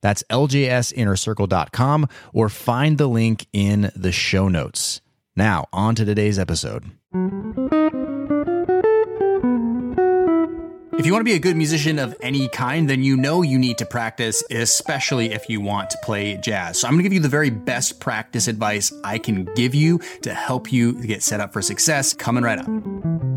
That's ljsinnercircle.com or find the link in the show notes. Now, on to today's episode. If you want to be a good musician of any kind, then you know you need to practice, especially if you want to play jazz. So I'm going to give you the very best practice advice I can give you to help you get set up for success coming right up.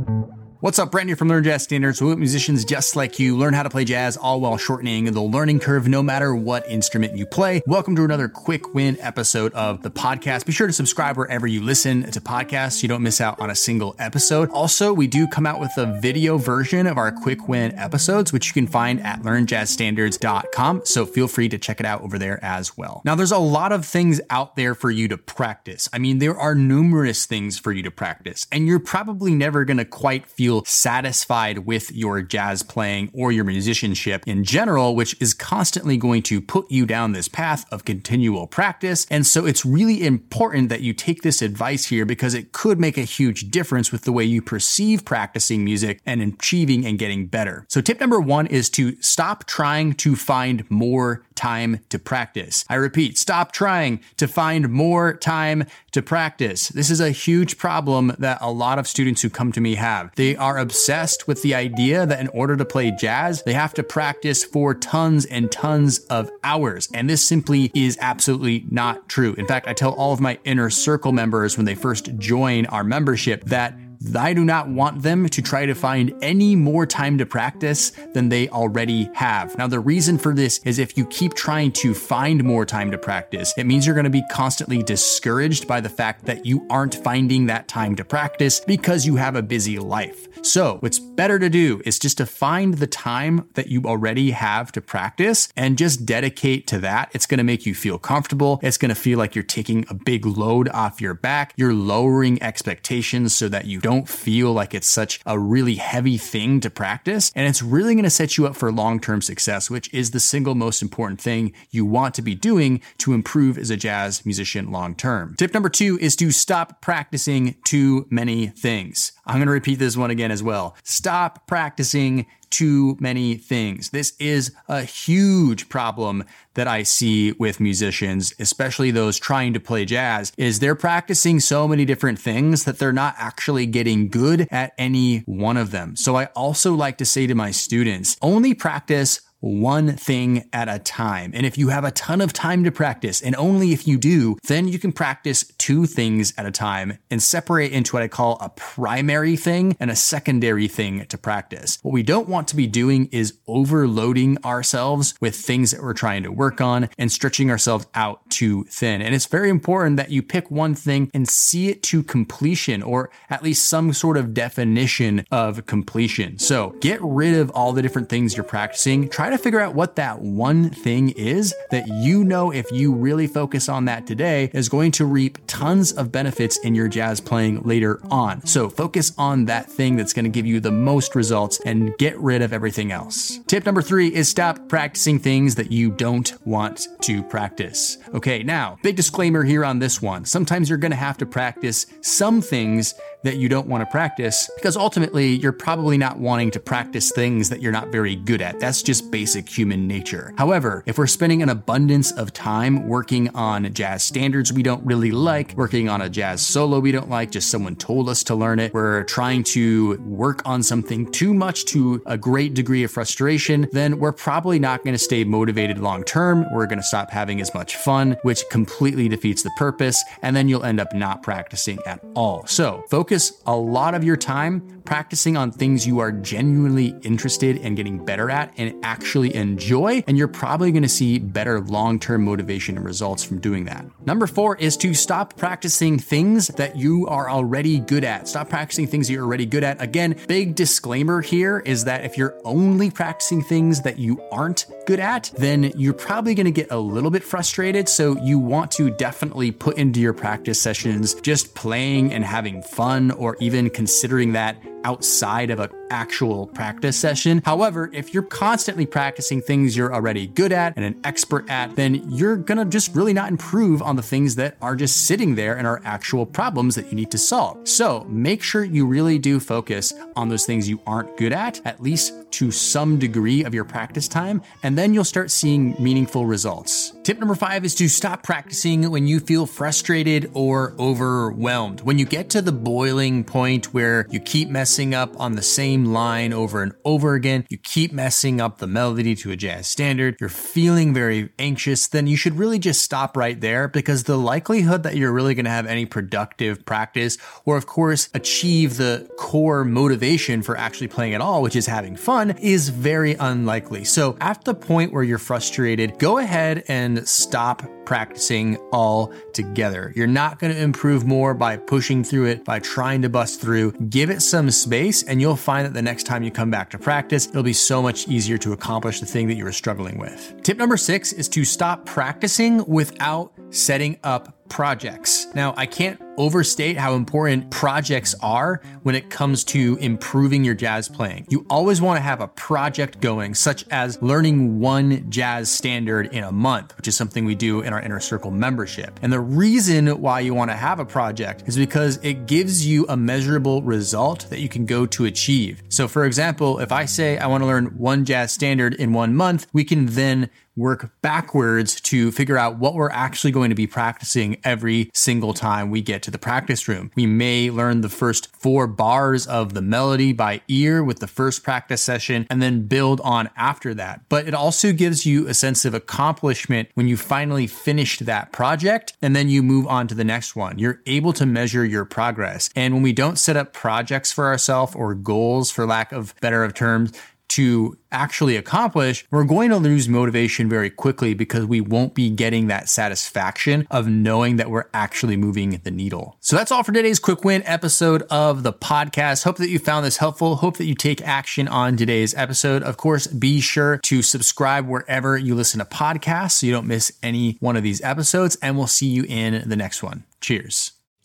What's up, here from Learn Jazz Standards. We help musicians just like you learn how to play jazz, all while shortening the learning curve no matter what instrument you play. Welcome to another quick win episode of the podcast. Be sure to subscribe wherever you listen to podcasts so you don't miss out on a single episode. Also, we do come out with a video version of our quick win episodes, which you can find at learnjazzstandards.com. So feel free to check it out over there as well. Now, there's a lot of things out there for you to practice. I mean, there are numerous things for you to practice, and you're probably never going to quite feel feel satisfied with your jazz playing or your musicianship in general, which is constantly going to put you down this path of continual practice. And so it's really important that you take this advice here because it could make a huge difference with the way you perceive practicing music and achieving and getting better. So tip number one is to stop trying to find more time to practice. I repeat, stop trying to find more time to practice. This is a huge problem that a lot of students who come to me have. They are obsessed with the idea that in order to play jazz, they have to practice for tons and tons of hours. And this simply is absolutely not true. In fact, I tell all of my inner circle members when they first join our membership that I do not want them to try to find any more time to practice than they already have. Now, the reason for this is if you keep trying to find more time to practice, it means you're going to be constantly discouraged by the fact that you aren't finding that time to practice because you have a busy life. So, what's better to do is just to find the time that you already have to practice and just dedicate to that. It's going to make you feel comfortable. It's going to feel like you're taking a big load off your back. You're lowering expectations so that you don't don't feel like it's such a really heavy thing to practice. And it's really going to set you up for long term success, which is the single most important thing you want to be doing to improve as a jazz musician long term. Tip number two is to stop practicing too many things. I'm going to repeat this one again as well. Stop practicing too many things. This is a huge problem that I see with musicians, especially those trying to play jazz, is they're practicing so many different things that they're not actually getting good at any one of them. So I also like to say to my students, only practice one thing at a time. And if you have a ton of time to practice, and only if you do, then you can practice two things at a time and separate into what I call a primary thing and a secondary thing to practice. What we don't want to be doing is overloading ourselves with things that we're trying to work on and stretching ourselves out too thin. And it's very important that you pick one thing and see it to completion or at least some sort of definition of completion. So get rid of all the different things you're practicing. Try try to figure out what that one thing is that you know if you really focus on that today is going to reap tons of benefits in your jazz playing later on. So focus on that thing that's going to give you the most results and get rid of everything else. Tip number three is stop practicing things that you don't want to practice. Okay, now, big disclaimer here on this one. Sometimes you're going to have to practice some things that you don't want to practice because ultimately you're probably not wanting to practice things that you're not very good at. That's just basic human nature. However, if we're spending an abundance of time working on jazz standards we don't really like, working on a jazz solo we don't like, just someone told us to learn it, we're trying to work on something too much to a great degree of frustration, then we're probably not going to stay motivated long term. We're going to stop having as much fun, which completely defeats the purpose, and then you'll end up not practicing at all. So focus focus a lot of your time practicing on things you are genuinely interested in getting better at and actually enjoy, and you're probably going to see better long term motivation and results from doing that. Number four is to stop practicing things that you are already good at. Stop practicing things you're already good at. Again, big disclaimer here is that if you're only practicing things that you aren't good at, then you're probably going to get a little bit frustrated. So you want to definitely put into your practice sessions just playing and having fun, or even considering that outside of an actual practice session. However, if you're constantly practicing things you're already good at and an expert at, then you're gonna just really not improve on the things that are just sitting there and are actual problems that you need to solve. So make sure you really do focus on those things you aren't good at, at least to some degree of your practice time, and then you'll start seeing meaningful results. Tip number five is to stop practicing when you feel frustrated or overwhelmed. When you get to the boiling point where you keep messing up on the same line over and over again, you keep messing up the melody to a jazz standard, you're feeling very anxious, then you should really just stop right there because the likelihood that you're really going to have any productive practice or, of course, achieve the core motivation for actually playing at all, which is having fun, is very unlikely. So at the point where you're frustrated, go ahead and stop practicing all together. You're not going to improve more by pushing through it, by trying to bust through. Give it some space, and you'll find that the next time you come back to practice, it'll be so much easier to accomplish the thing that you were struggling with. Tip number six is to stop practicing without setting up projects. Now, I can't overstate how important projects are when it comes to improving your jazz playing. You always want to have a project going, such as learning one jazz standard in a month, which is something we do in our inner circle membership. And the reason why you want to have a project is because it gives you a measurable result that you can go to achieve. So, for example, if I say I want to learn one jazz standard in one month, we can then work backwards to figure out what we're actually going to be practicing every single time we get to the practice room. We may learn the first four bars of the melody by ear with the first practice session and then build on after that. But it also gives you a sense of accomplishment when you finally finished that project and then you move on to the next one. You're able to measure your progress. And when we don't set up projects for ourselves or goals, for lack of better of terms, to actually accomplish, we're going to lose motivation very quickly because we won't be getting that satisfaction of knowing that we're actually moving the needle. So that's all for today's quick win episode of the podcast. Hope that you found this helpful. Hope that you take action on today's episode. Of course, be sure to subscribe wherever you listen to podcasts so you don't miss any one of these episodes, and we'll see you in the next one. Cheers.